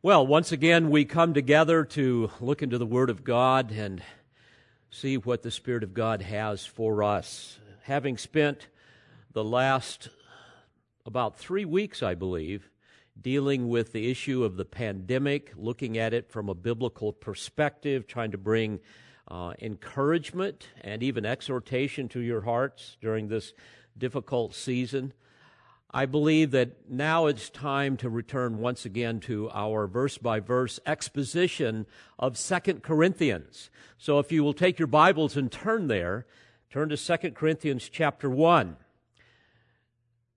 Well, once again, we come together to look into the Word of God and see what the Spirit of God has for us. Having spent the last about three weeks, I believe, dealing with the issue of the pandemic, looking at it from a biblical perspective, trying to bring uh, encouragement and even exhortation to your hearts during this difficult season. I believe that now it's time to return once again to our verse by verse exposition of Second Corinthians. So if you will take your Bibles and turn there, turn to Second Corinthians chapter 1.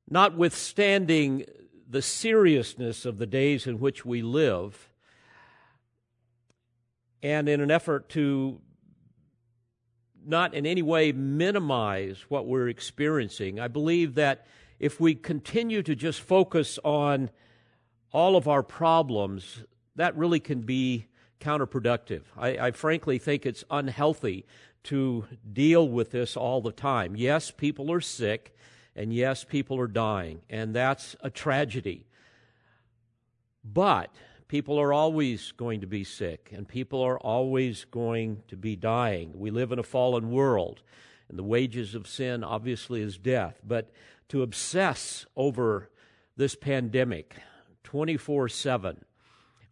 Notwithstanding the seriousness of the days in which we live, and in an effort to not in any way minimize what we're experiencing, I believe that if we continue to just focus on all of our problems, that really can be counterproductive. I, I, frankly think it's unhealthy to deal with this all the time. Yes, people are sick, and yes, people are dying, and that's a tragedy. But people are always going to be sick, and people are always going to be dying. We live in a fallen world, and the wages of sin obviously is death. But to obsess over this pandemic 24 7,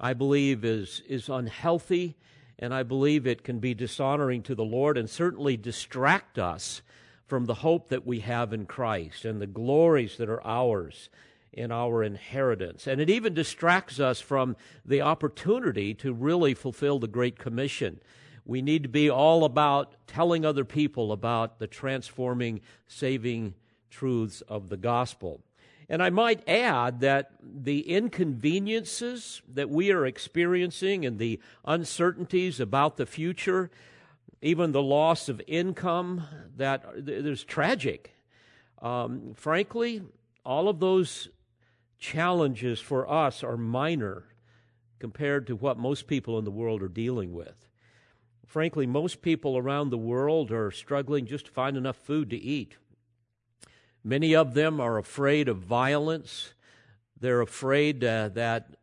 I believe is, is unhealthy, and I believe it can be dishonoring to the Lord and certainly distract us from the hope that we have in Christ and the glories that are ours in our inheritance. And it even distracts us from the opportunity to really fulfill the Great Commission. We need to be all about telling other people about the transforming, saving truths of the gospel. And I might add that the inconveniences that we are experiencing and the uncertainties about the future, even the loss of income, that there's tragic. Um, frankly, all of those challenges for us are minor compared to what most people in the world are dealing with. Frankly, most people around the world are struggling just to find enough food to eat. Many of them are afraid of violence. They're afraid uh, that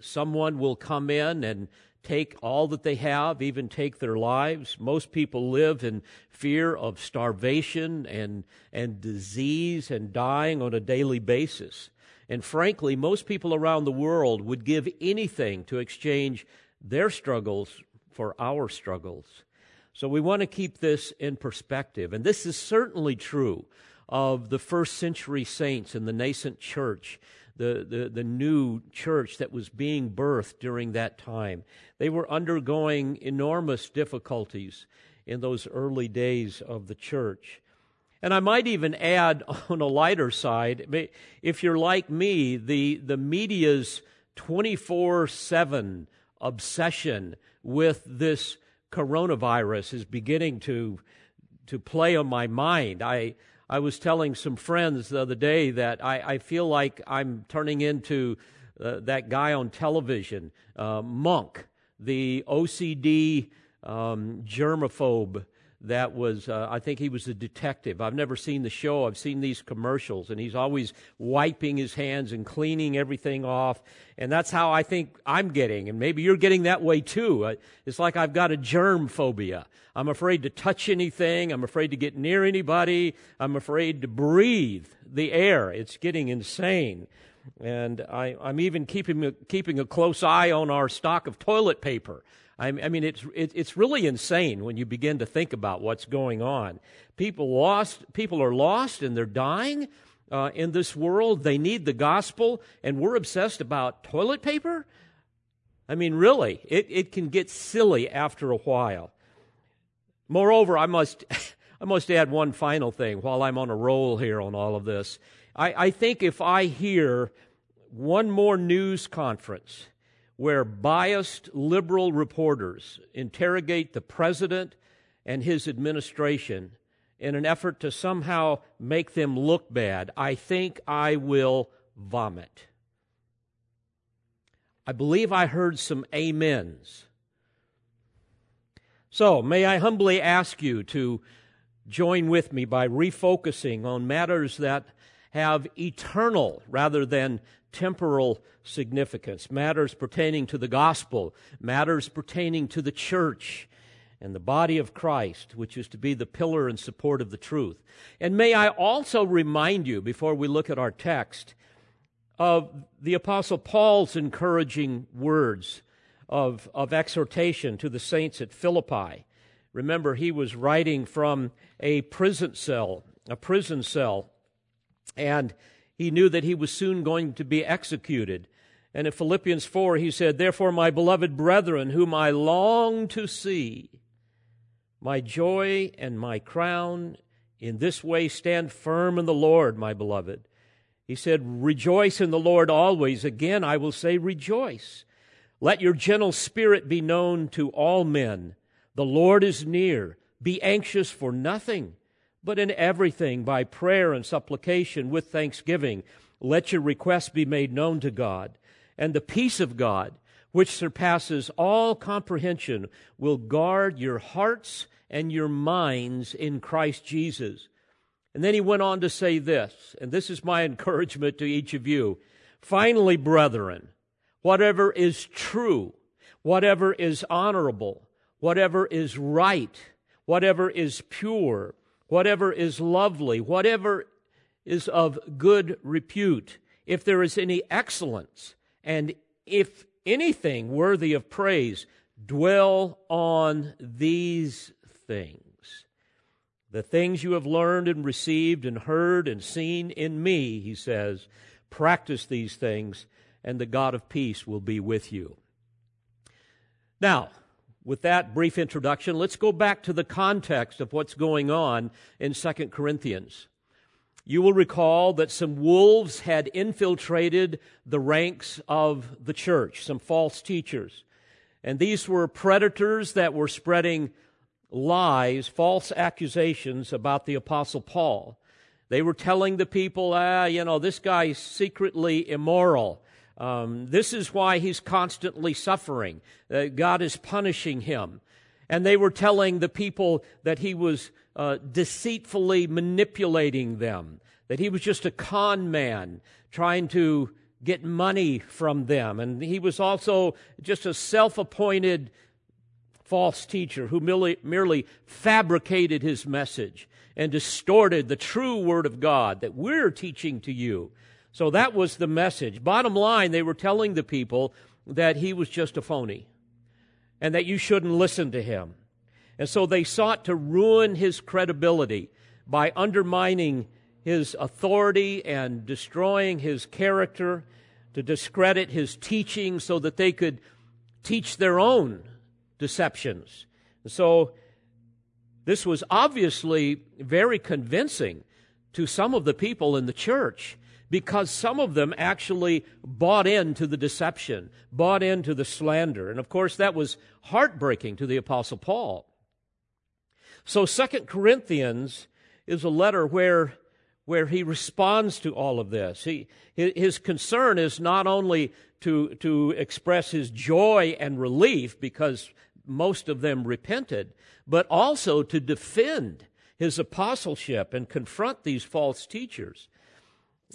someone will come in and take all that they have, even take their lives. Most people live in fear of starvation and, and disease and dying on a daily basis. And frankly, most people around the world would give anything to exchange their struggles for our struggles. So we want to keep this in perspective. And this is certainly true of the first century saints and the nascent church, the, the, the new church that was being birthed during that time. They were undergoing enormous difficulties in those early days of the church. And I might even add on a lighter side, if you're like me, the, the media's 24 7 obsession with this coronavirus is beginning to, to play on my mind. I, I was telling some friends the other day that I, I feel like I'm turning into uh, that guy on television, uh, Monk, the OCD um, germaphobe that was, uh, I think he was a detective. I've never seen the show. I've seen these commercials, and he's always wiping his hands and cleaning everything off. And that's how I think I'm getting. And maybe you're getting that way too. Uh, it's like I've got a germ phobia. I'm afraid to touch anything. I'm afraid to get near anybody. I'm afraid to breathe the air. It's getting insane. And I, am even keeping, keeping a close eye on our stock of toilet paper. I mean, it's, it's really insane when you begin to think about what's going on. People lost, people are lost and they're dying uh, in this world. They need the gospel, and we're obsessed about toilet paper. I mean, really, it, it can get silly after a while. Moreover, I must, I must add one final thing while I'm on a roll here on all of this. I, I think if I hear one more news conference where biased liberal reporters interrogate the president and his administration in an effort to somehow make them look bad, I think I will vomit. I believe I heard some amens. So, may I humbly ask you to join with me by refocusing on matters that have eternal rather than temporal significance, matters pertaining to the gospel, matters pertaining to the church and the body of Christ, which is to be the pillar and support of the truth. And may I also remind you, before we look at our text, of the Apostle Paul's encouraging words of, of exhortation to the saints at Philippi. Remember, he was writing from a prison cell, a prison cell, and he knew that he was soon going to be executed. And in Philippians 4, he said, Therefore, my beloved brethren, whom I long to see, my joy and my crown, in this way stand firm in the Lord, my beloved. He said, Rejoice in the Lord always. Again, I will say, Rejoice. Let your gentle spirit be known to all men. The Lord is near. Be anxious for nothing but in everything, by prayer and supplication with thanksgiving, let your requests be made known to God. And the peace of God, which surpasses all comprehension, will guard your hearts and your minds in Christ Jesus. And then he went on to say this, and this is my encouragement to each of you. Finally, brethren, whatever is true, whatever is honorable, whatever is right, whatever is pure, whatever is lovely, whatever is of good repute, if there is any excellence, and if anything worthy of praise, dwell on these things. The things you have learned and received and heard and seen in me, he says, practice these things, and the God of peace will be with you. Now, with that brief introduction, let's go back to the context of what's going on in 2 Corinthians. You will recall that some wolves had infiltrated the ranks of the church, some false teachers. And these were predators that were spreading lies, false accusations about the Apostle Paul. They were telling the people, ah, you know, this guy's secretly immoral. Um, this is why he's constantly suffering. Uh, God is punishing him. And they were telling the people that he was uh, deceitfully manipulating them, that he was just a con man trying to get money from them. And he was also just a self appointed false teacher who merely, merely fabricated his message and distorted the true word of God that we're teaching to you. So that was the message. Bottom line, they were telling the people that he was just a phony and that you shouldn't listen to him. And so they sought to ruin his credibility by undermining his authority and destroying his character, to discredit his teaching so that they could teach their own deceptions. And so this was obviously very convincing to some of the people in the church because some of them actually bought into the deception, bought into the slander. And of course, that was heartbreaking to the Apostle Paul. So, Second Corinthians is a letter where, where he responds to all of this. He, his concern is not only to, to express his joy and relief because most of them repented, but also to defend his apostleship and confront these false teachers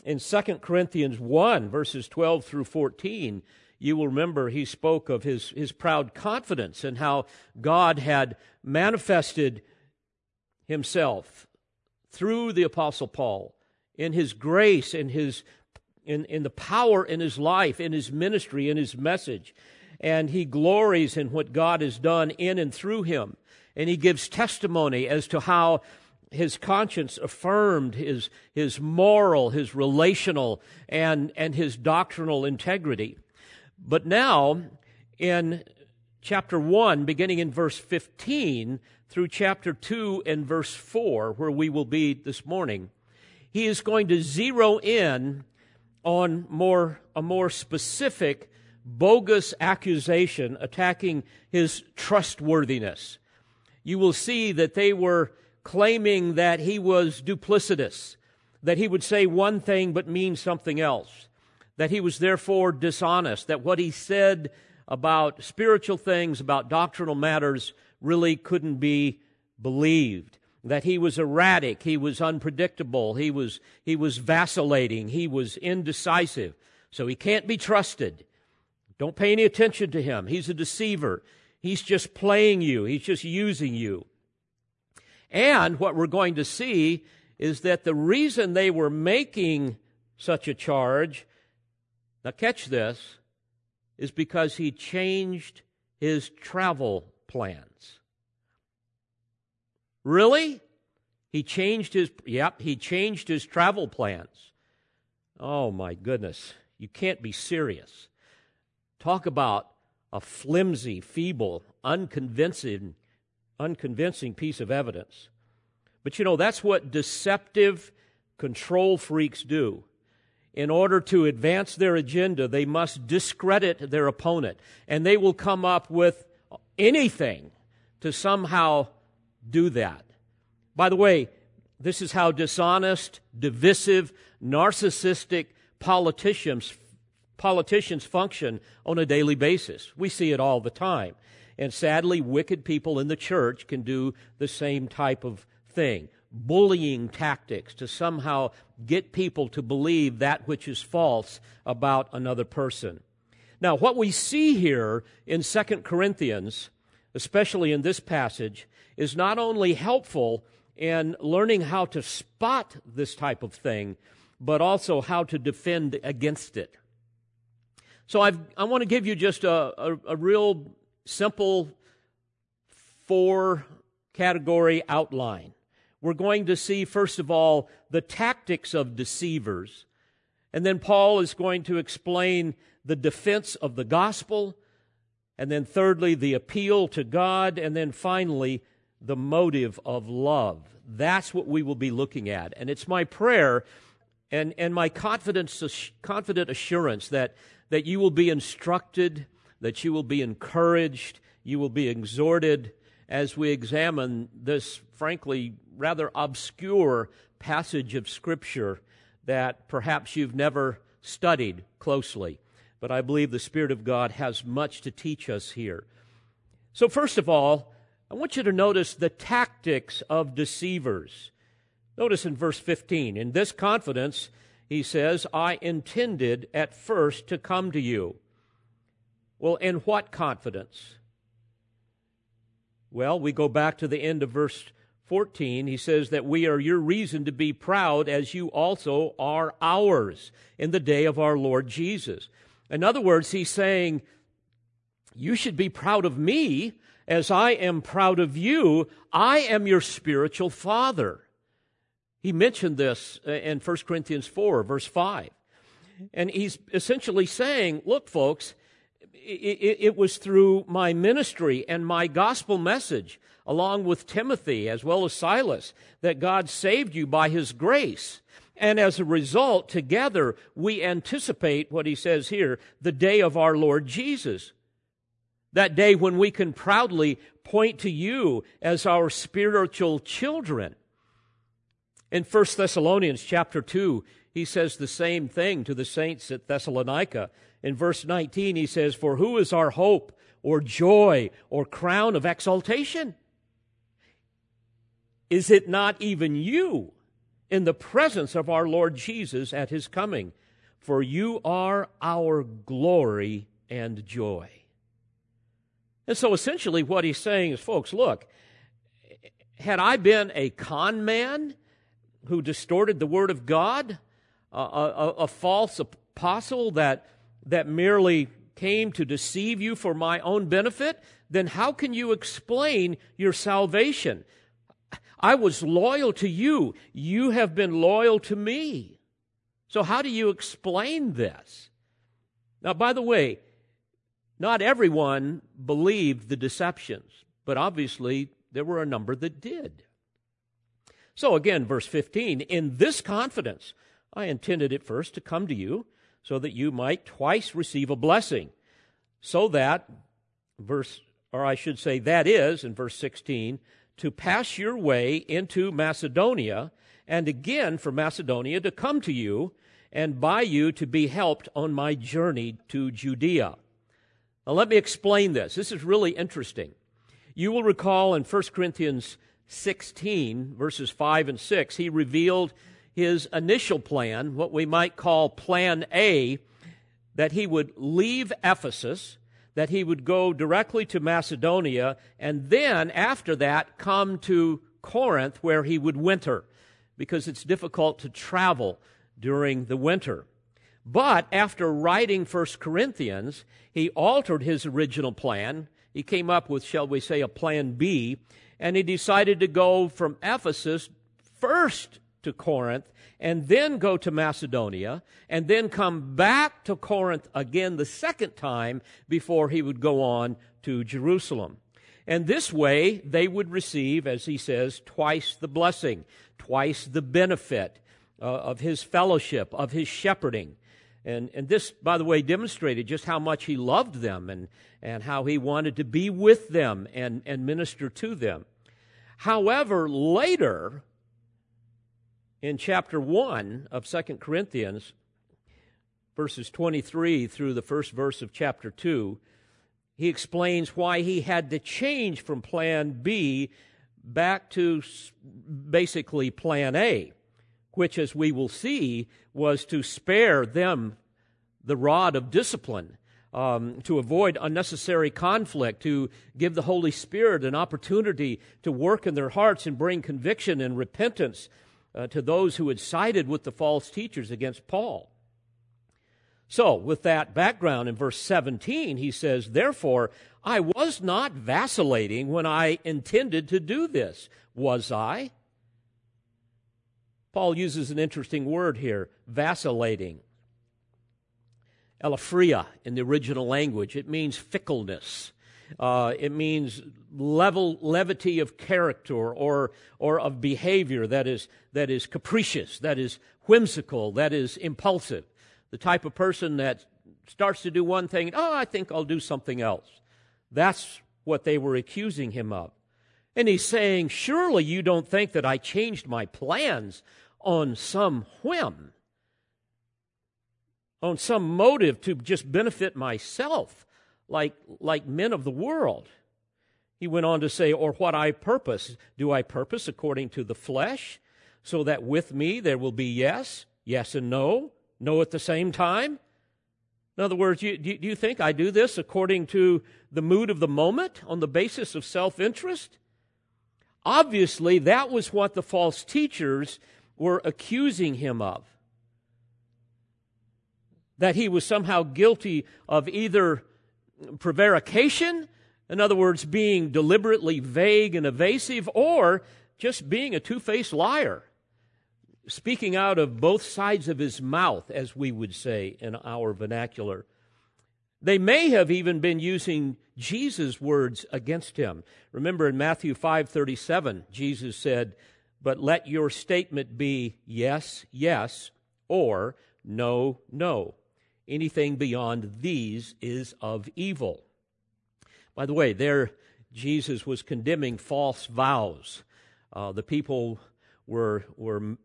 in 2 Corinthians 1, verses 12 through 14, you will remember he spoke of his, his proud confidence and how God had manifested himself through the Apostle Paul in his grace, in, his, in, in the power in his life, in his ministry, in his message. And he glories in what God has done in and through him. And he gives testimony as to how his conscience affirmed his, his moral, his relational, and, and his doctrinal integrity. But now, in chapter 1, beginning in verse 15, through chapter 2 and verse 4, where we will be this morning, he is going to zero in on more, a more specific bogus accusation attacking his trustworthiness. You will see that they were claiming that he was duplicitous, that he would say one thing but mean something else, that he was therefore dishonest, that what he said about spiritual things, about doctrinal matters, really couldn't be believed. That he was erratic, he was unpredictable, he was, he was vacillating, he was indecisive. So he can't be trusted. Don't pay any attention to him. He's a deceiver. He's just playing you, he's just using you. And what we're going to see is that the reason they were making such a charge, now catch this, is because he changed his travel plans. Really? He changed his, yep, he changed his travel plans. Oh my goodness. You can't be serious. Talk about a flimsy, feeble, unconvincing, unconvincing piece of evidence. But you know, that's what deceptive control freaks do. In order to advance their agenda, they must discredit their opponent, and they will come up with anything to somehow do that. By the way, this is how dishonest, divisive, narcissistic politicians politicians function on a daily basis. We see it all the time. And sadly, wicked people in the church can do the same type of thing. Bullying tactics to somehow get people to believe that which is false about another person. Now, what we see here in 2 Corinthians, especially in this passage, is not only helpful in learning how to spot this type of thing, but also how to defend against it. So I've, i want to give you just a, a, a real simple four category outline. We're going to see, first of all, the tactics of deceivers. And then Paul is going to explain the defense of the gospel. And then, thirdly, the appeal to God. And then finally, the motive of love. That's what we will be looking at. And it's my prayer and, and my confidence, confident assurance that, that you will be instructed, that you will be encouraged, you will be exhorted as we examine this, frankly, rather obscure passage of Scripture that perhaps you've never studied closely. But I believe the Spirit of God has much to teach us here. So, first of all, I want you to notice the tactics of deceivers. Notice in verse 15, in this confidence, he says, I intended at first to come to you. Well, in what confidence? Well, we go back to the end of verse 14. He says that we are your reason to be proud, as you also are ours in the day of our Lord Jesus. In other words, he's saying, You should be proud of me as I am proud of you. I am your spiritual father. He mentioned this uh, in 1 Corinthians 4, verse 5. And he's essentially saying, look, folks, it, it, was through my ministry and my gospel message, along with Timothy as well as Silas, that God saved you by his grace. And as a result, together, we anticipate what he says here the day of our Lord Jesus. That day when we can proudly point to you as our spiritual children. In 1 Thessalonians chapter 2, he says the same thing to the saints at Thessalonica. In verse 19, he says, For who is our hope or joy or crown of exaltation? Is it not even you in the presence of our Lord Jesus at his coming? For you are our glory and joy. And so essentially, what he's saying is, folks, look, had I been a con man, who distorted the Word of God, a, a, a false apostle that, that merely came to deceive you for my own benefit, then how can you explain your salvation? I was loyal to you. You have been loyal to me. So, how do you explain this? Now, by the way, not everyone believed the deceptions, but obviously there were a number that did. So again, verse 15, in this confidence, I intended at first to come to you so that you might twice receive a blessing. So that, verse, or I should say, that is, in verse 16, to pass your way into Macedonia, and again for Macedonia to come to you, and by you to be helped on my journey to Judea. Now, let me explain this. This is really interesting. You will recall in 1 Corinthians 16, verses 5 and 6, he revealed his initial plan, what we might call Plan A, that he would leave Ephesus, that he would go directly to Macedonia, and then after that come to Corinth where he would winter because it's difficult to travel during the winter. But after writing First Corinthians, he altered his original plan. He came up with, shall we say, a plan B, and he decided to go from Ephesus first to Corinth and then go to Macedonia and then come back to Corinth again the second time before he would go on to Jerusalem. And this way they would receive, as he says, twice the blessing, twice the benefit uh, of his fellowship, of his shepherding. And, and this, by the way, demonstrated just how much he loved them and, and how he wanted to be with them and, and minister to them. However, later, in chapter 1 of 2 Corinthians, verses 23 through the first verse of chapter 2, he explains why he had to change from plan B back to basically plan A, which, as we will see, was to spare them the rod of discipline, um, to avoid unnecessary conflict, to give the Holy Spirit an opportunity to work in their hearts and bring conviction and repentance uh, to those who had sided with the false teachers against Paul. So, with that background in verse 17, he says, Therefore, I was not vacillating when I intended to do this, was I? Paul uses an interesting word here, vacillating. Elaphria in the original language. It means fickleness. Uh, it means level levity of character or or of behavior that is that is capricious, that is whimsical, that is impulsive the type of person that starts to do one thing, oh, I think I'll do something else. That's what they were accusing him of. And he's saying, Surely you don't think that I changed my plans on some whim, on some motive to just benefit myself, like, like men of the world. He went on to say, Or what I purpose. Do I purpose according to the flesh, so that with me there will be yes, yes, and no, no at the same time? In other words, you, do you think I do this according to the mood of the moment on the basis of self interest? Obviously, that was what the false teachers were accusing him of. That he was somehow guilty of either prevarication, in other words, being deliberately vague and evasive, or just being a two faced liar speaking out of both sides of his mouth, as we would say in our vernacular. They may have even been using Jesus' words against him. Remember in Matthew 5:37, Jesus said, "But let your statement be yes, yes, or no, no. Anything beyond these is of evil." By the way, there Jesus was condemning false vows. Uh, the people were were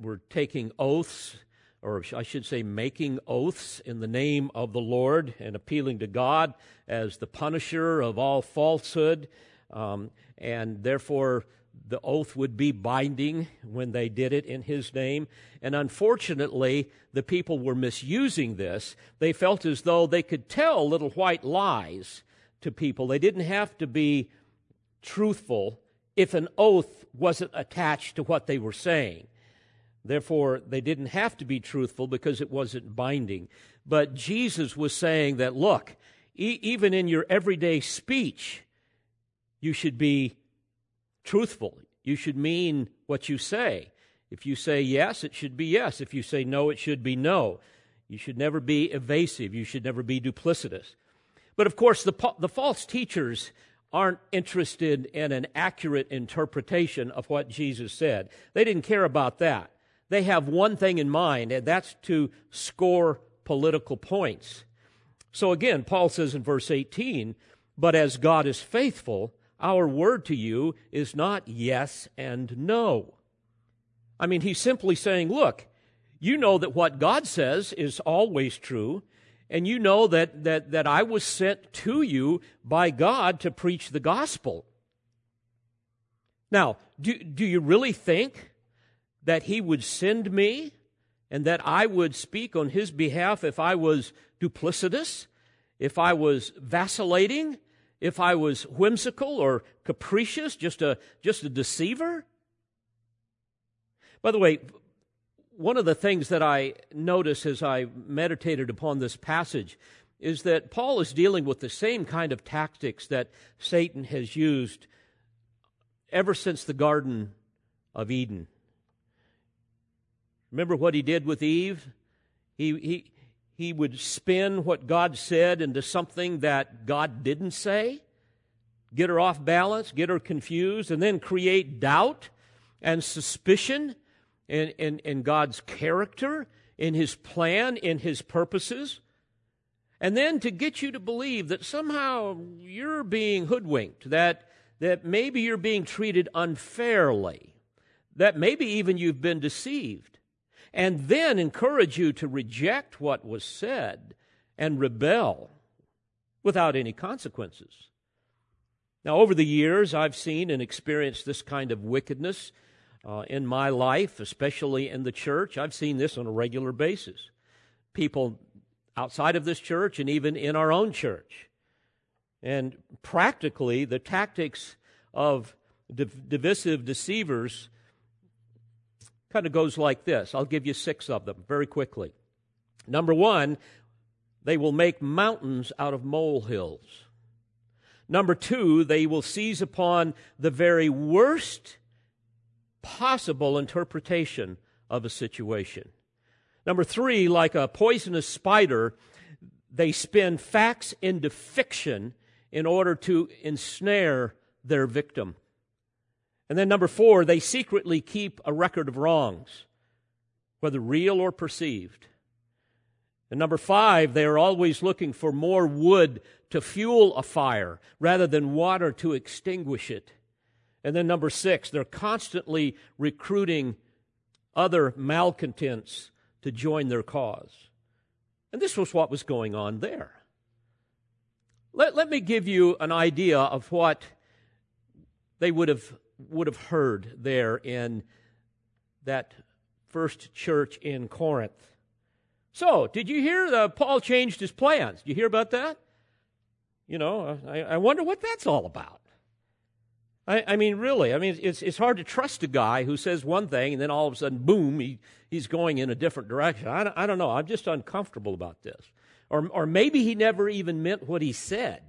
were taking oaths, or I should say, making oaths in the name of the Lord and appealing to God as the punisher of all falsehood. Um, and therefore, the oath would be binding when they did it in his name. And unfortunately, the people were misusing this. They felt as though they could tell little white lies to people. They didn't have to be truthful if an oath wasn't attached to what they were saying. Therefore, they didn't have to be truthful because it wasn't binding. But Jesus was saying that, look, e- even in your everyday speech, you should be truthful. You should mean what you say. If you say yes, it should be yes. If you say no, it should be no. You should never be evasive. You should never be duplicitous. But of course, the, the false teachers aren't interested in an accurate interpretation of what Jesus said. They didn't care about that they have one thing in mind, and that's to score political points. So again, Paul says in verse 18, But as God is faithful, our word to you is not yes and no. I mean, he's simply saying, Look, you know that what God says is always true, and you know that, that, that I was sent to you by God to preach the gospel. Now, do, do you really think that he would send me and that I would speak on his behalf if I was duplicitous, if I was vacillating, if I was whimsical or capricious, just a, just a deceiver? By the way, one of the things that I notice as I meditated upon this passage is that Paul is dealing with the same kind of tactics that Satan has used ever since the Garden of Eden. Remember what he did with Eve? He, he, he would spin what God said into something that God didn't say, get her off balance, get her confused, and then create doubt and suspicion in, in, in God's character, in His plan, in His purposes. And then to get you to believe that somehow you're being hoodwinked, that, that maybe you're being treated unfairly, that maybe even you've been deceived, and then encourage you to reject what was said and rebel without any consequences. Now, over the years, I've seen and experienced this kind of wickedness uh, in my life, especially in the church. I've seen this on a regular basis. People outside of this church and even in our own church. And practically, the tactics of div- divisive deceivers kind of goes like this. I'll give you six of them very quickly. Number one, they will make mountains out of molehills. Number two, they will seize upon the very worst possible interpretation of a situation. Number three, like a poisonous spider, they spin facts into fiction in order to ensnare their victim. And then number four, they secretly keep a record of wrongs, whether real or perceived. And number five, they are always looking for more wood to fuel a fire rather than water to extinguish it. And then number six, they're constantly recruiting other malcontents to join their cause. And this was what was going on there. Let, let me give you an idea of what they would have, would have heard there in that first church in Corinth. So, did you hear that Paul changed his plans? Did you hear about that? You know, I, I wonder what that's all about. I, I, mean, really, I mean, it's, it's hard to trust a guy who says one thing and then all of a sudden, boom, he, he's going in a different direction. I, I don't know. I'm just uncomfortable about this. Or, or maybe he never even meant what he said.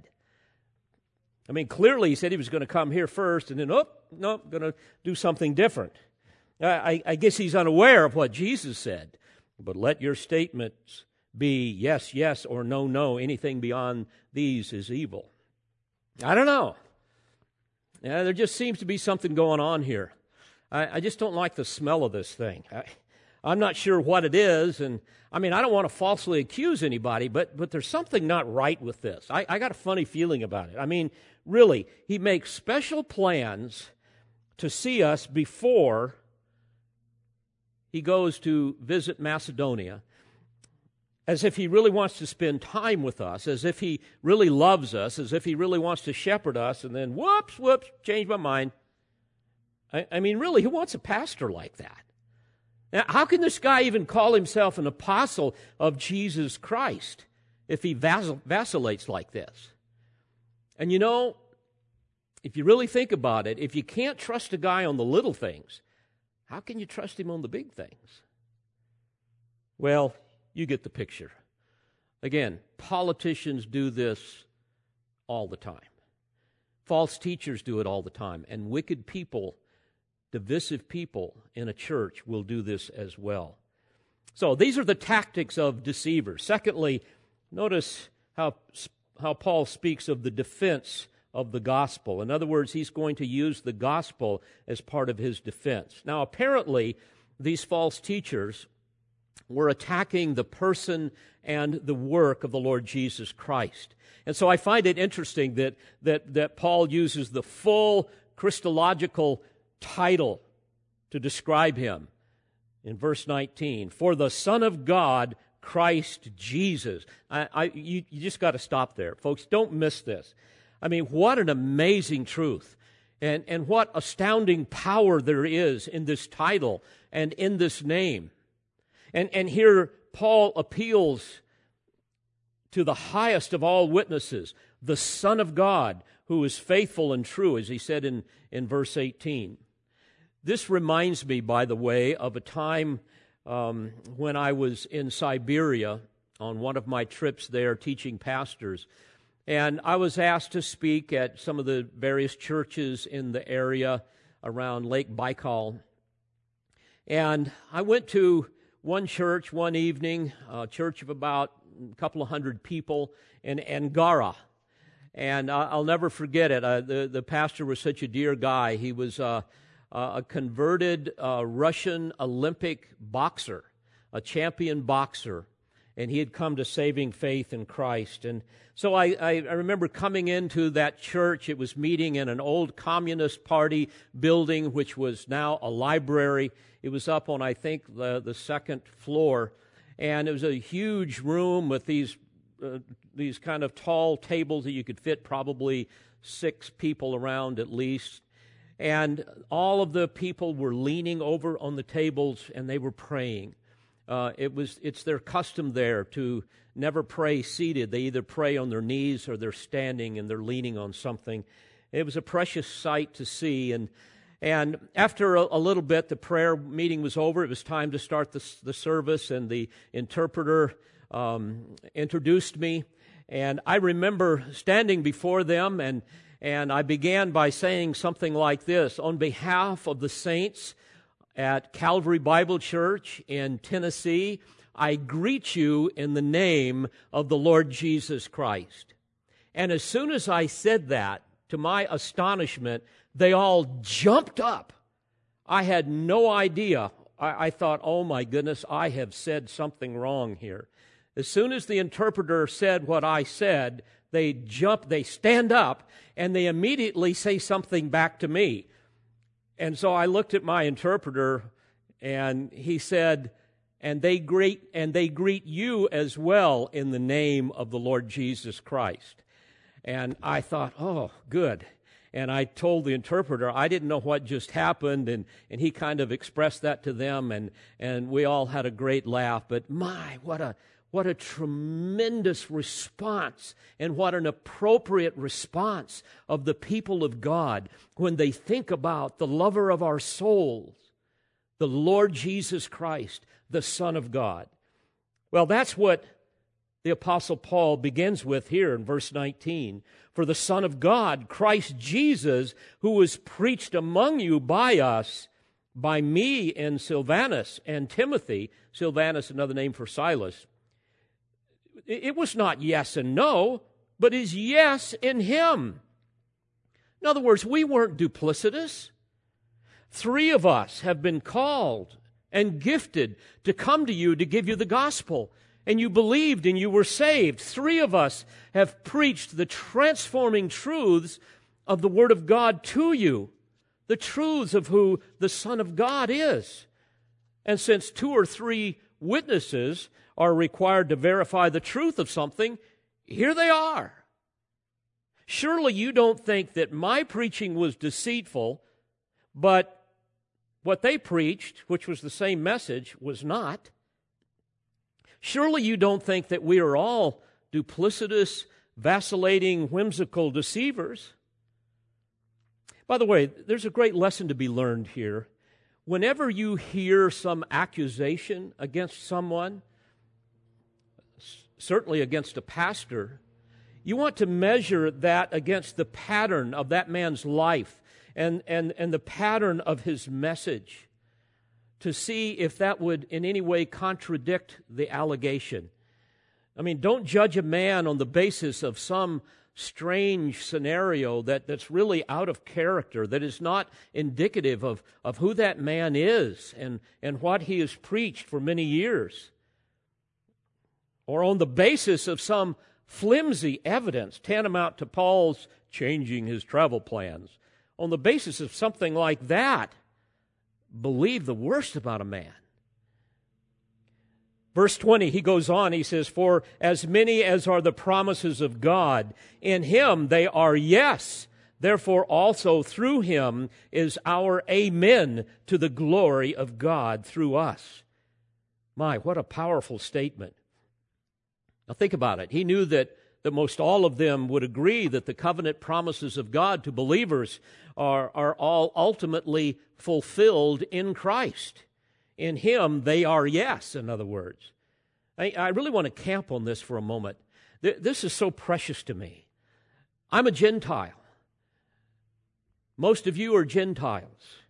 I mean, clearly he said he was going to come here first and then, oh, no, going to do something different. I, I guess he's unaware of what Jesus said. But let your statements be yes, yes, or no, no. Anything beyond these is evil. I don't know. Yeah, there just seems to be something going on here. I, I just don't like the smell of this thing. I, I'm not sure what it is, and I mean, I don't want to falsely accuse anybody, but but there's something not right with this. I, I got a funny feeling about it. I mean, really, he makes special plans to see us before he goes to visit Macedonia as if he really wants to spend time with us, as if he really loves us, as if he really wants to shepherd us, and then whoops, whoops, change my mind. I, I mean, really, who wants a pastor like that? Now, how can this guy even call himself an apostle of Jesus Christ if he vacillates like this? And you know, if you really think about it, if you can't trust a guy on the little things, how can you trust him on the big things? Well, you get the picture. Again, politicians do this all the time. False teachers do it all the time. And wicked people, divisive people in a church will do this as well. So these are the tactics of deceivers. Secondly, notice how, how Paul speaks of the defense of the gospel. In other words, he's going to use the gospel as part of his defense. Now, apparently, these false teachers were attacking the person and the work of the Lord Jesus Christ. And so I find it interesting that, that, that Paul uses the full Christological title to describe him in verse 19 For the Son of God, Christ Jesus. I, I you, you just got to stop there. Folks, don't miss this. I mean, what an amazing truth. And, and what astounding power there is in this title and in this name. And, and here Paul appeals to the highest of all witnesses, the Son of God, who is faithful and true, as he said in, in verse 18. This reminds me, by the way, of a time um, when I was in Siberia on one of my trips there teaching pastors. And I was asked to speak at some of the various churches in the area around Lake Baikal. And I went to one church one evening, a church of about a couple of hundred people in Angara. And I'll never forget it. Uh, the, the pastor was such a dear guy. He was uh, a converted uh, Russian Olympic boxer, a champion boxer, and he had come to saving faith in Christ. And so I, I, I, remember coming into that church. It was meeting in an old Communist Party building, which was now a library. It was up on, I think, the, the second floor. And it was a huge room with these, uh, these kind of tall tables that you could fit probably six people around at least. And all of the people were leaning over on the tables and they were praying. Uh, it was, it's their custom there to never pray seated. They either pray on their knees or they're standing and they're leaning on something. It was a precious sight to see. And, and after a, a little bit, the prayer meeting was over. It was time to start the, the service, and the interpreter um, introduced me. And I remember standing before them and and I began by saying something like this On behalf of the saints at Calvary Bible Church in Tennessee, I greet you in the name of the Lord Jesus Christ. And as soon as I said that, to my astonishment, they all jumped up. I had no idea. I, I, thought, oh my goodness, I have said something wrong here. As soon as the interpreter said what I said, they jump, they stand up, and they immediately say something back to me. And so I looked at my interpreter, and he said, and they greet and they greet you as well in the name of the Lord Jesus Christ. And I thought, oh, good. And I told the interpreter I didn't know what just happened, and, and he kind of expressed that to them, and, and we all had a great laugh. But my, what a what a tremendous response and what an appropriate response of the people of God when they think about the lover of our souls, the Lord Jesus Christ, the Son of God. Well, that's what the Apostle Paul begins with here in verse 19. For the Son of God, Christ Jesus, who was preached among you by us, by me and Silvanus and Timothy, Silvanus, another name for Silas it was not yes and no, but is yes in Him. In other words, we weren't duplicitous. Three of us have been called and gifted to come to you to give you the gospel. And you believed and you were saved. Three of us have preached the transforming truths of the Word of God to you, the truths of who the Son of God is. And since two or three witnesses are required to verify the truth of something, here they are. Surely you don't think that my preaching was deceitful, but what they preached, which was the same message, was not. Surely you don't think that we are all duplicitous, vacillating, whimsical deceivers. By the way, there's a great lesson to be learned here. Whenever you hear some accusation against someone, certainly against a pastor, you want to measure that against the pattern of that man's life and, and, and the pattern of his message to see if that would in any way contradict the allegation. I mean, don't judge a man on the basis of some strange scenario that, that's really out of character, that is not indicative of, of who that man is and, and what he has preached for many years or on the basis of some flimsy evidence tantamount to Paul's changing his travel plans, on the basis of something like that, believe the worst about a man. Verse 20, he goes on, he says, For as many as are the promises of God, in him they are yes. Therefore, also through him is our amen to the glory of God through us. My, what a powerful statement. Now think about it. He knew that, that most all of them would agree that the covenant promises of God to believers are, are all ultimately fulfilled in Christ. In Him, they are yes, in other words. I, I really want to camp on this for a moment. This is so precious to me. I'm a Gentile. Most of you are Gentiles.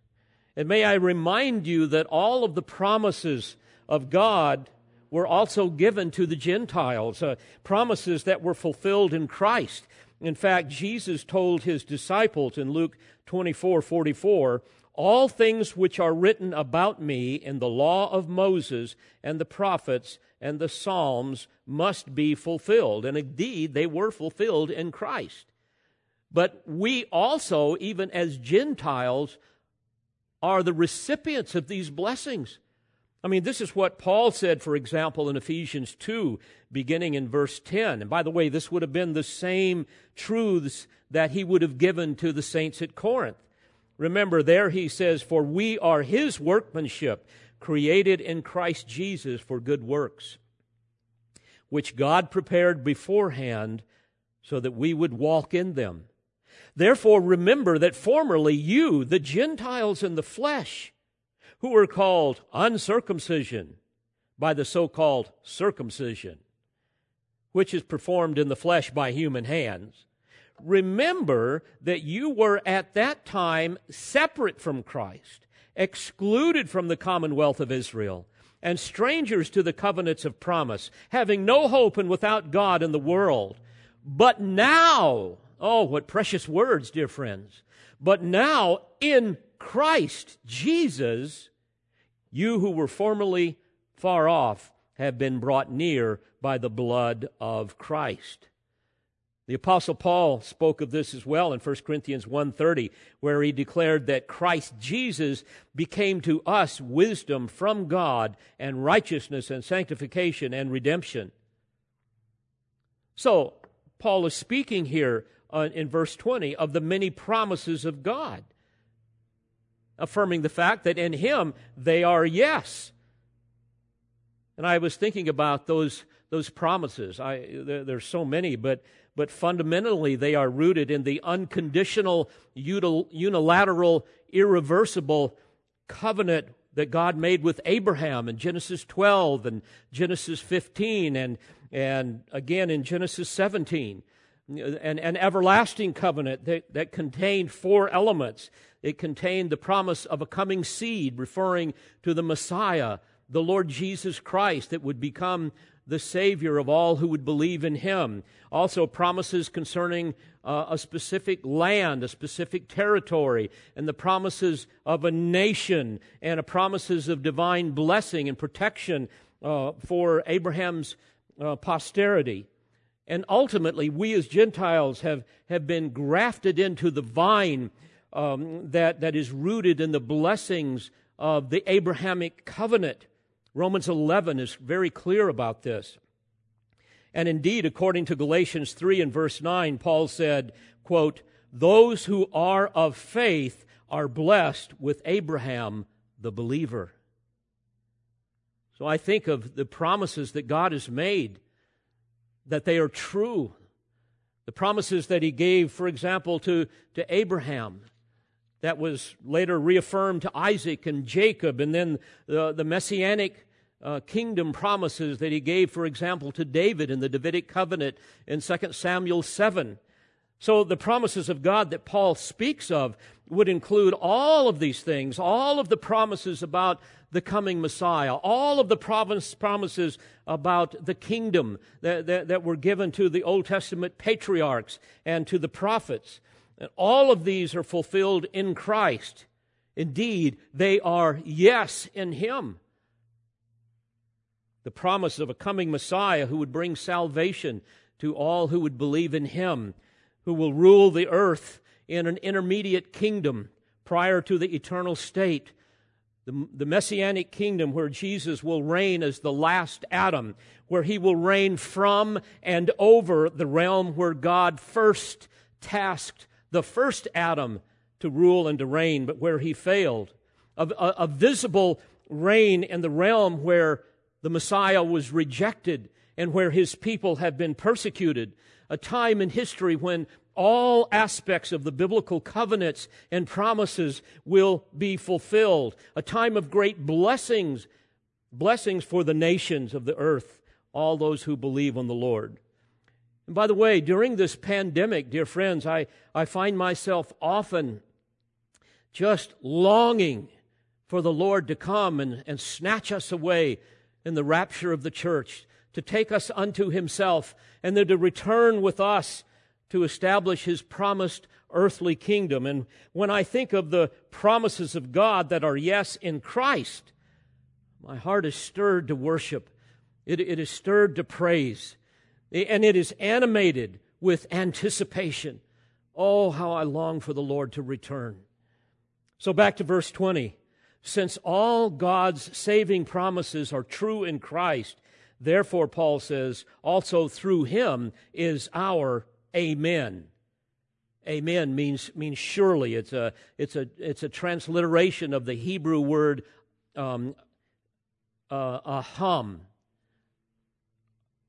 And may I remind you that all of the promises of God were also given to the Gentiles, uh, promises that were fulfilled in Christ. In fact, Jesus told his disciples in Luke 24 44, All things which are written about me in the law of Moses and the prophets and the Psalms must be fulfilled. And indeed, they were fulfilled in Christ. But we also, even as Gentiles, are the recipients of these blessings. I mean, this is what Paul said, for example, in Ephesians 2, beginning in verse 10. And by the way, this would have been the same truths that he would have given to the saints at Corinth. Remember, there he says, For we are his workmanship, created in Christ Jesus for good works, which God prepared beforehand so that we would walk in them. Therefore, remember that formerly you, the Gentiles in the flesh, who were called uncircumcision by the so called circumcision, which is performed in the flesh by human hands, remember that you were at that time separate from Christ, excluded from the commonwealth of Israel, and strangers to the covenants of promise, having no hope and without God in the world. But now, Oh, what precious words, dear friends. But now, in Christ Jesus, you who were formerly far off have been brought near by the blood of Christ. The apostle Paul spoke of this as well in 1 Corinthians 1:30 where he declared that Christ Jesus became to us wisdom from God and righteousness and sanctification and redemption. So, Paul is speaking here uh, in verse 20 of the many promises of God, affirming the fact that in Him they are yes. And I was thinking about those, those promises. I, there, there's so many, but, but fundamentally they are rooted in the unconditional, unilateral, irreversible covenant that God made with Abraham in Genesis 12 and Genesis 15 and, and again in Genesis 17 an, an everlasting covenant that, that contained four elements. It contained the promise of a coming seed, referring to the Messiah, the Lord Jesus Christ, that would become the Savior of all who would believe in Him. Also, promises concerning uh, a specific land, a specific territory, and the promises of a nation, and a promises of divine blessing and protection uh, for Abraham's uh, posterity. And ultimately, we as Gentiles have, have been grafted into the vine um, that, that is rooted in the blessings of the Abrahamic covenant. Romans 11 is very clear about this. And indeed, according to Galatians 3 and verse 9, Paul said, quote, Those who are of faith are blessed with Abraham the believer. So I think of the promises that God has made that they are true. The promises that he gave, for example, to, to Abraham, that was later reaffirmed to Isaac and Jacob, and then the, the messianic uh, kingdom promises that he gave, for example, to David in the Davidic covenant in 2 Samuel 7. So the promises of God that Paul speaks of would include all of these things, all of the promises about the coming Messiah, all of the promises about the kingdom that, that, that, were given to the Old Testament patriarchs and to the prophets. And all of these are fulfilled in Christ. Indeed, they are yes in Him. The promise of a coming Messiah who would bring salvation to all who would believe in Him who will rule the earth in an intermediate kingdom prior to the eternal state. The, the, messianic kingdom where Jesus will reign as the last Adam, where he will reign from and over the realm where God first tasked the first Adam to rule and to reign, but where he failed. A, a, a visible reign in the realm where the Messiah was rejected and where his people have been persecuted, a time in history when all aspects of the biblical covenants and promises will be fulfilled, a time of great blessings, blessings for the nations of the earth, all those who believe on the Lord. And by the way, during this pandemic, dear friends, I, I find myself often just longing for the Lord to come and, and snatch us away in the rapture of the church, to take us unto himself, and then to return with us to establish his promised earthly kingdom. And when I think of the promises of God that are yes in Christ, my heart is stirred to worship. It, it is stirred to praise. And it is animated with anticipation. Oh, how I long for the Lord to return. So back to verse 20. Since all God's saving promises are true in Christ, therefore, Paul says, also through him is our amen. Amen means, means surely. It's a, it's, a, it's a transliteration of the Hebrew word um, uh, aham.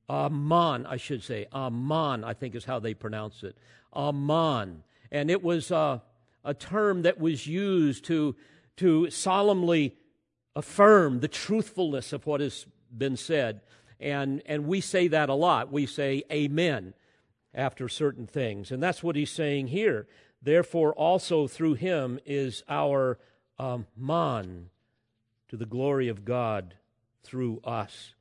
Aman, I should say. Aman, I think is how they pronounce it. Aman. And it was uh, a term that was used to to solemnly affirm the truthfulness of what has been said. And, and we say that a lot. We say amen after certain things. And that's what he's saying here. Therefore, also through him is our um, man to the glory of God through us.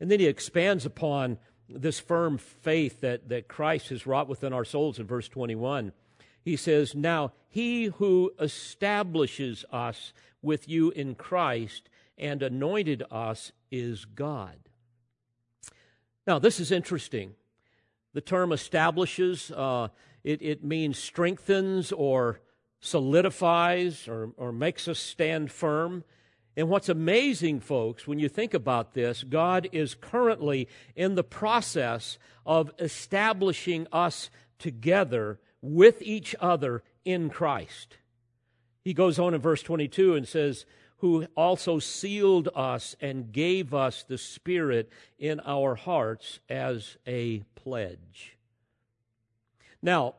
And then he expands upon this firm faith that, that Christ has wrought within our souls in verse 21 he says, Now he who establishes us with you in Christ and anointed us is God. Now, this is interesting. The term establishes, uh, it, it means strengthens or solidifies or, or makes us stand firm. And what's amazing, folks, when you think about this, God is currently in the process of establishing us together with each other in Christ. He goes on in verse 22 and says, Who also sealed us and gave us the Spirit in our hearts as a pledge. Now,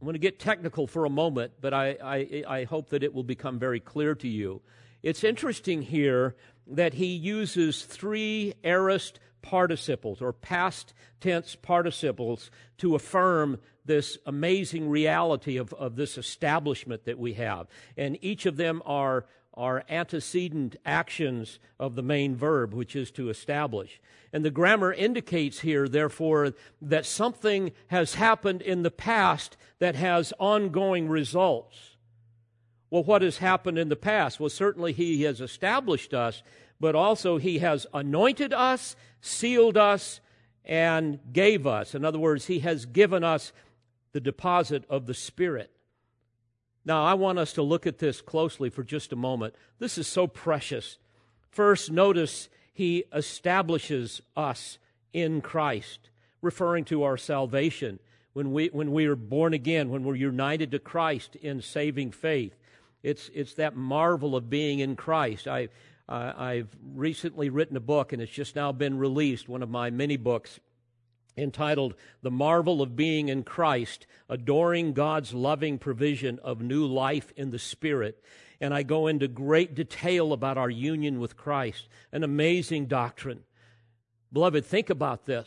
I'm going to get technical for a moment, but I, I, I hope that it will become very clear to you. It's interesting here that he uses three aorist participles or past tense participles to affirm this amazing reality of, of this establishment that we have. And each of them are, are antecedent actions of the main verb, which is to establish. And the grammar indicates here, therefore, that something has happened in the past that has ongoing results. Well, what has happened in the past? Well, certainly He has established us, but also He has anointed us, sealed us, and gave us. In other words, He has given us the deposit of the Spirit. Now, I want us to look at this closely for just a moment. This is so precious. First, notice He establishes us in Christ, referring to our salvation. When we, when we are born again, when we're united to Christ in saving faith, it's, it's that marvel of being in Christ. I, uh, I've recently written a book, and it's just now been released, one of my many books entitled The Marvel of Being in Christ, Adoring God's Loving Provision of New Life in the Spirit. And I go into great detail about our union with Christ, an amazing doctrine. Beloved, think about this.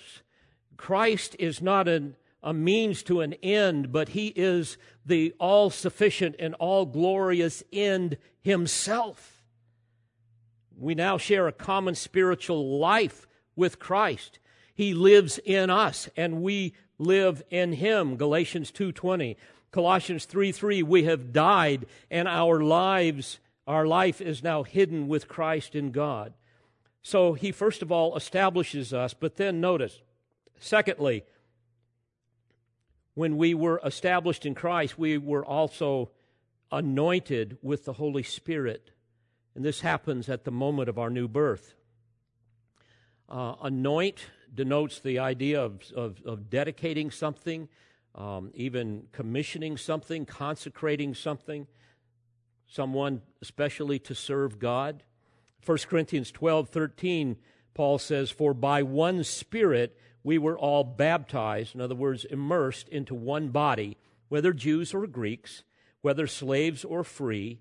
Christ is not an, a means to an end, but He is the all sufficient and all glorious end Himself we now share a common spiritual life with Christ. He lives in us and we live in him. Galatians 2:20. Colossians 3:3 we have died and our lives our life is now hidden with Christ in God. So he first of all establishes us, but then notice secondly when we were established in Christ, we were also anointed with the Holy Spirit. And this happens at the moment of our new birth. Uh, anoint denotes the idea of, of, of dedicating something, um, even commissioning something, consecrating something, someone especially to serve God. 1 Corinthians 12 13, Paul says, For by one Spirit we were all baptized, in other words, immersed into one body, whether Jews or Greeks, whether slaves or free,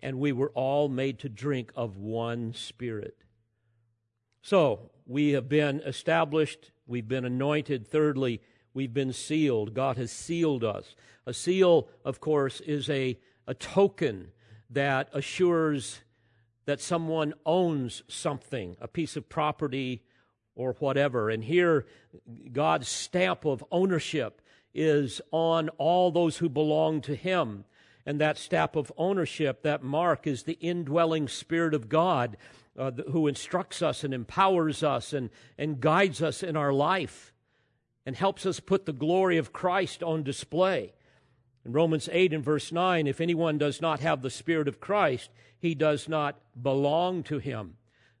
and we were all made to drink of one Spirit. So, we have been established, we've been anointed. Thirdly, we've been sealed. God has sealed us. A seal, of course, is a, a token that assures that someone owns something, a piece of property or whatever. And here, God's stamp of ownership is on all those who belong to Him. And that stamp of ownership, that mark, is the indwelling Spirit of God uh, who instructs us and empowers us and, and guides us in our life and helps us put the glory of Christ on display. In Romans 8 and verse 9, if anyone does not have the Spirit of Christ, he does not belong to him.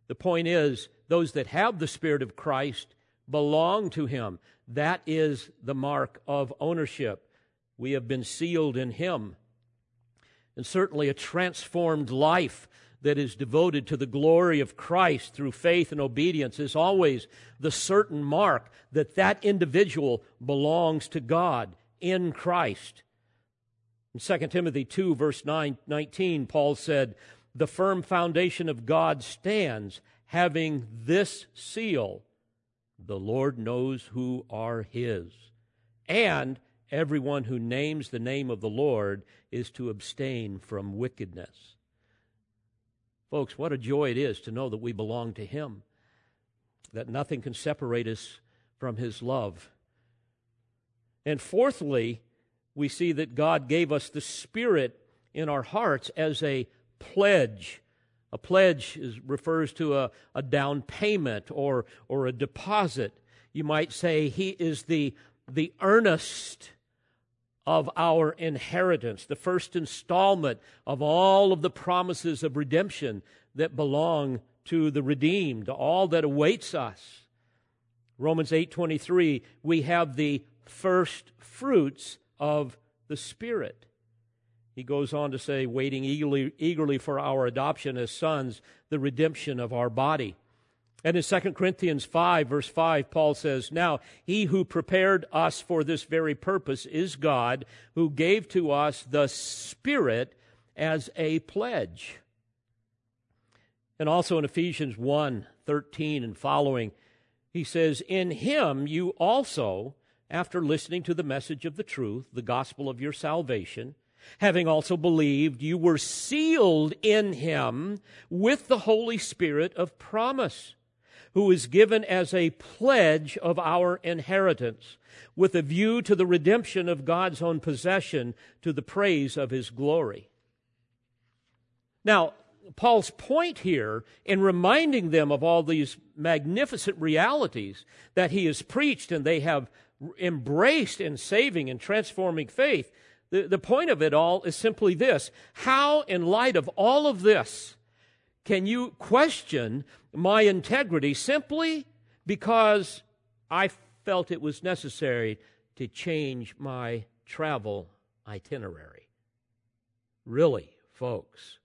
The point is, those that have the Spirit of Christ belong to him. That is the mark of ownership. We have been sealed in him. And certainly a transformed life that is devoted to the glory of Christ through faith and obedience is always the certain mark that that individual belongs to God in Christ. In 2 Timothy 2, verse 9, 19, Paul said, The firm foundation of God stands, having this seal The Lord knows who are his. And everyone who names the name of the Lord is to abstain from wickedness. Folks, what a joy it is to know that we belong to him, that nothing can separate us from his love. And fourthly, we see that God gave us the Spirit in our hearts as a pledge. A pledge is, refers to a, a down payment or, or a deposit. You might say He is the, the earnest of our inheritance, the first installment of all of the promises of redemption that belong to the redeemed, all that awaits us. Romans 8:23 we have the first fruits of the Spirit. He goes on to say, waiting eagerly, eagerly for our adoption as sons, the redemption of our body. And in 2 Corinthians 5, verse 5, Paul says, Now he who prepared us for this very purpose is God, who gave to us the Spirit as a pledge. And also in Ephesians 1 13 and following, he says, In him you also, after listening to the message of the truth, the gospel of your salvation, having also believed, you were sealed in him with the Holy Spirit of promise, who is given as a pledge of our inheritance, with a view to the redemption of God's own possession to the praise of his glory. Now, Paul's point here in reminding them of all these magnificent realities that he has preached and they have embraced in saving and transforming faith, the, the point of it all is simply this How, in light of all of this, can you question my integrity simply because I felt it was necessary to change my travel itinerary? Really, folks.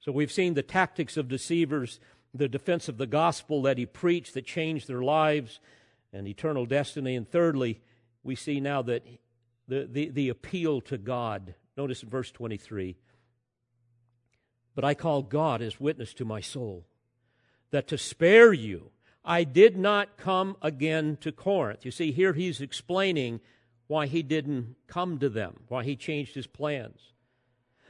So we've seen the tactics of deceivers, the defense of the gospel that he preached that changed their lives and eternal destiny. And thirdly, we see now that the, the, the appeal to God. Notice in verse 23 But I call God as witness to my soul that to spare you, I did not come again to Corinth. You see, here he's explaining why he didn't come to them, why he changed his plans.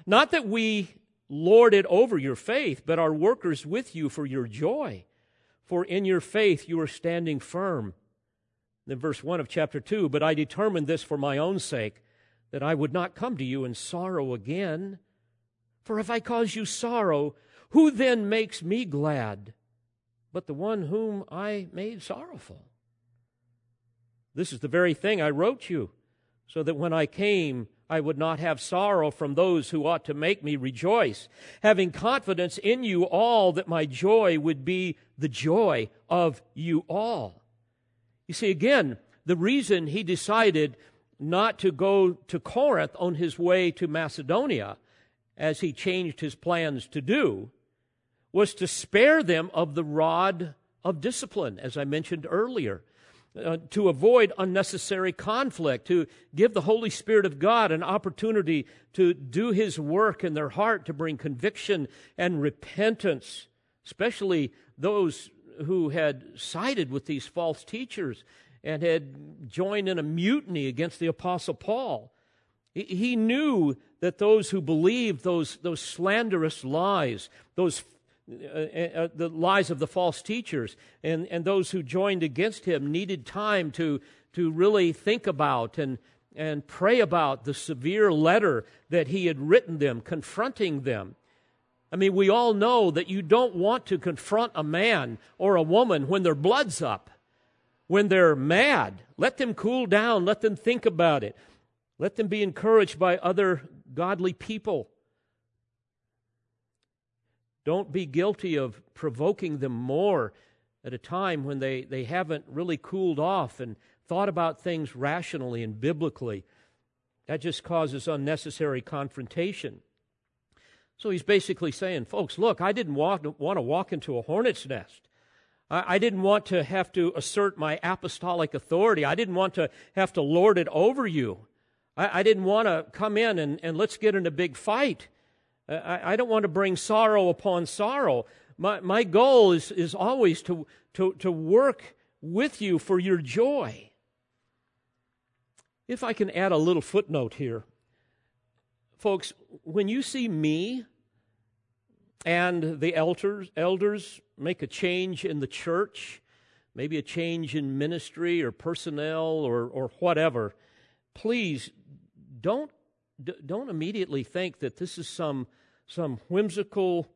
Not that we lord it over your faith, but are workers with you for your joy. For in your faith you are standing firm. Then, verse 1 of chapter 2 But I determined this for my own sake, that I would not come to you in sorrow again. For if I cause you sorrow, who then makes me glad but the one whom I made sorrowful? This is the very thing I wrote you, so that when I came, I would not have sorrow from those who ought to make me rejoice, having confidence in you all that my joy would be the joy of you all. You see, again, the reason he decided not to go to Corinth on his way to Macedonia as he changed his plans to do, was to spare them of the rod of discipline, as I mentioned earlier. Uh, to avoid unnecessary conflict, to give the Holy Spirit of God an opportunity to do His work in their heart, to bring conviction and repentance, especially those who had sided with these false teachers and had joined in a mutiny against the Apostle Paul. He knew that those who believed those, those slanderous lies, those uh, uh, the lies of the false teachers and, and those who joined against him needed time to, to really think about and, and pray about the severe letter that he had written them, confronting them. I mean, we all know that you don't want to confront a man or a woman when their blood's up, when they're mad. Let them cool down, let them think about it, let them be encouraged by other godly people. Don't be guilty of provoking them more at a time when they, they haven't really cooled off and thought about things rationally and biblically. That just causes unnecessary confrontation. So he's basically saying, folks, look, I didn't walk, want to walk into a hornet's nest. I, I didn't want to have to assert my apostolic authority. I didn't want to have to lord it over you. I, I didn't want to come in and, and let's get in a big fight. I, I don't want to bring sorrow upon sorrow. My, my goal is, is always to, to, to work with you for your joy. If I can add a little footnote here, folks, when you see me and the elders, elders make a change in the church, maybe a change in ministry or personnel or, or whatever, please don't don't immediately think that this is some, some whimsical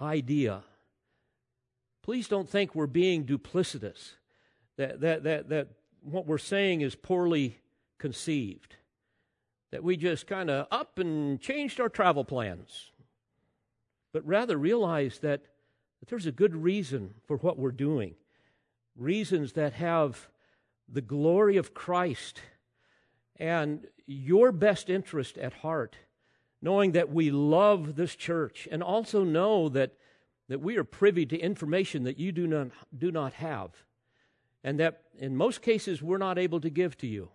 idea. Please don't think we're being duplicitous, that, that, that, that what we're saying is poorly conceived, that we just kind of up and changed our travel plans. But rather realize that, that there's a good reason for what we're doing, reasons that have the glory of Christ and your best interest at heart, knowing that we love this church and also know that, that we are privy to information that you do not, do not have, and that in most cases we're not able to give to you.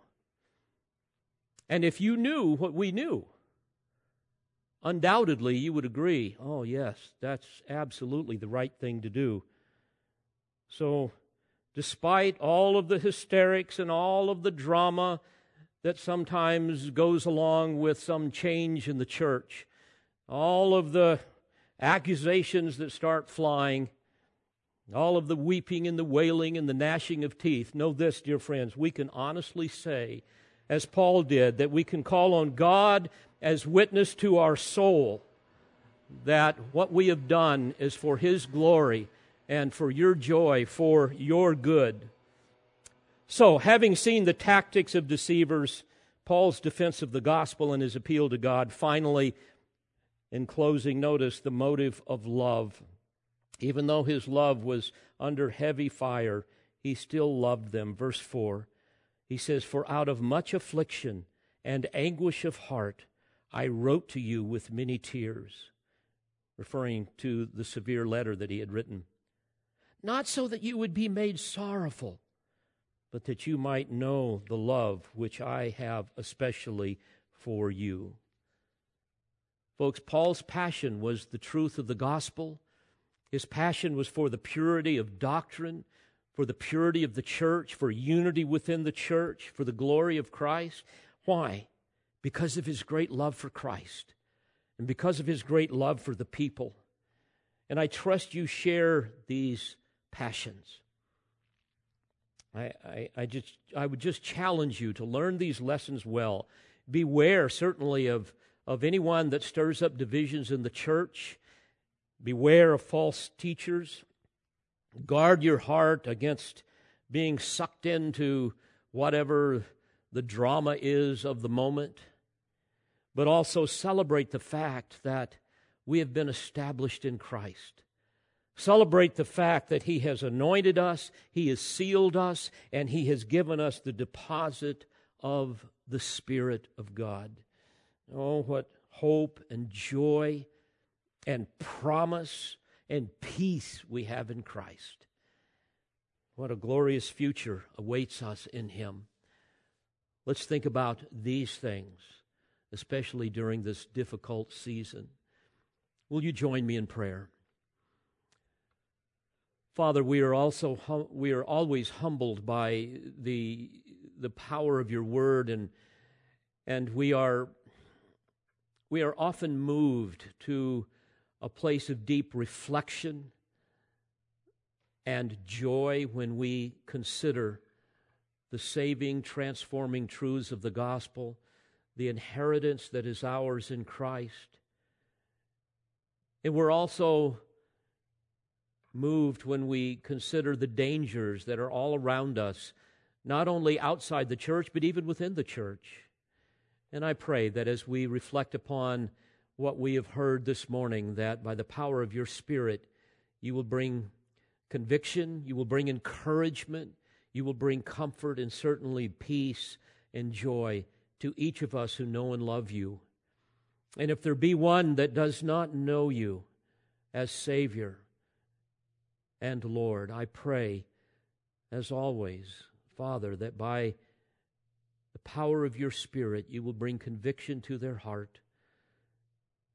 And if you knew what we knew, undoubtedly you would agree, oh, yes, that's absolutely the right thing to do. So, despite all of the hysterics and all of the drama that sometimes goes along with some change in the church. All of the accusations that start flying, all of the weeping and the wailing and the gnashing of teeth. Know this, dear friends, we can honestly say, as Paul did, that we can call on God as witness to our soul that what we have done is for His glory and for your joy, for your good. So, having seen the tactics of deceivers, Paul's defense of the gospel and his appeal to God, finally, in closing, notice the motive of love. Even though his love was under heavy fire, he still loved them. Verse 4, he says, For out of much affliction and anguish of heart, I wrote to you with many tears, referring to the severe letter that he had written. Not so that you would be made sorrowful but that you might know the love which I have especially for you. Folks, Paul's passion was the truth of the gospel. His passion was for the purity of doctrine, for the purity of the church, for unity within the church, for the glory of Christ. Why? Because of his great love for Christ and because of his great love for the people. And I trust you share these passions. I, I, I, just, I would just challenge you to learn these lessons well. Beware, certainly, of, of anyone that stirs up divisions in the church. Beware of false teachers. Guard your heart against being sucked into whatever the drama is of the moment. But also celebrate the fact that we have been established in Christ. Celebrate the fact that He has anointed us, He has sealed us, and He has given us the deposit of the Spirit of God. Oh, what, hope and joy and promise and peace we have in Christ. What a glorious future awaits us in Him. Let's think about these things, especially during this difficult season. Will you join me in prayer? Father, we are also hum- we are always humbled by the the power of your word and and we are we are often moved to a place of deep reflection and joy when we consider the saving, transforming truths of the gospel, the inheritance that is ours in Christ. And we're also moved when we consider the dangers that are all around us, not only outside the church, but even within the church. And I pray that as we reflect upon what we have heard this morning, that by the power of your Spirit, you will bring conviction, you will bring encouragement, you will bring comfort, and certainly peace and joy to each of us who know and love you. And if there be one that does not know you as Savior and Lord, I pray, as always, Father, that by the power of your Spirit you will bring conviction to their heart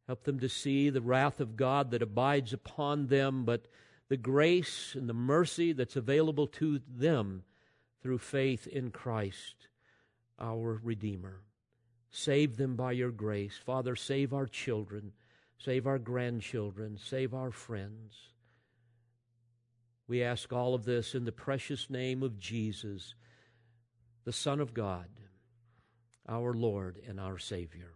Help them to see the wrath of God that abides upon them, but the grace and the mercy that's available to them through faith in Christ, our Redeemer. Save them by your grace. Father, save our children, save our grandchildren, save our friends. We ask all of this in the precious name of Jesus, the Son of God, our Lord and our Savior.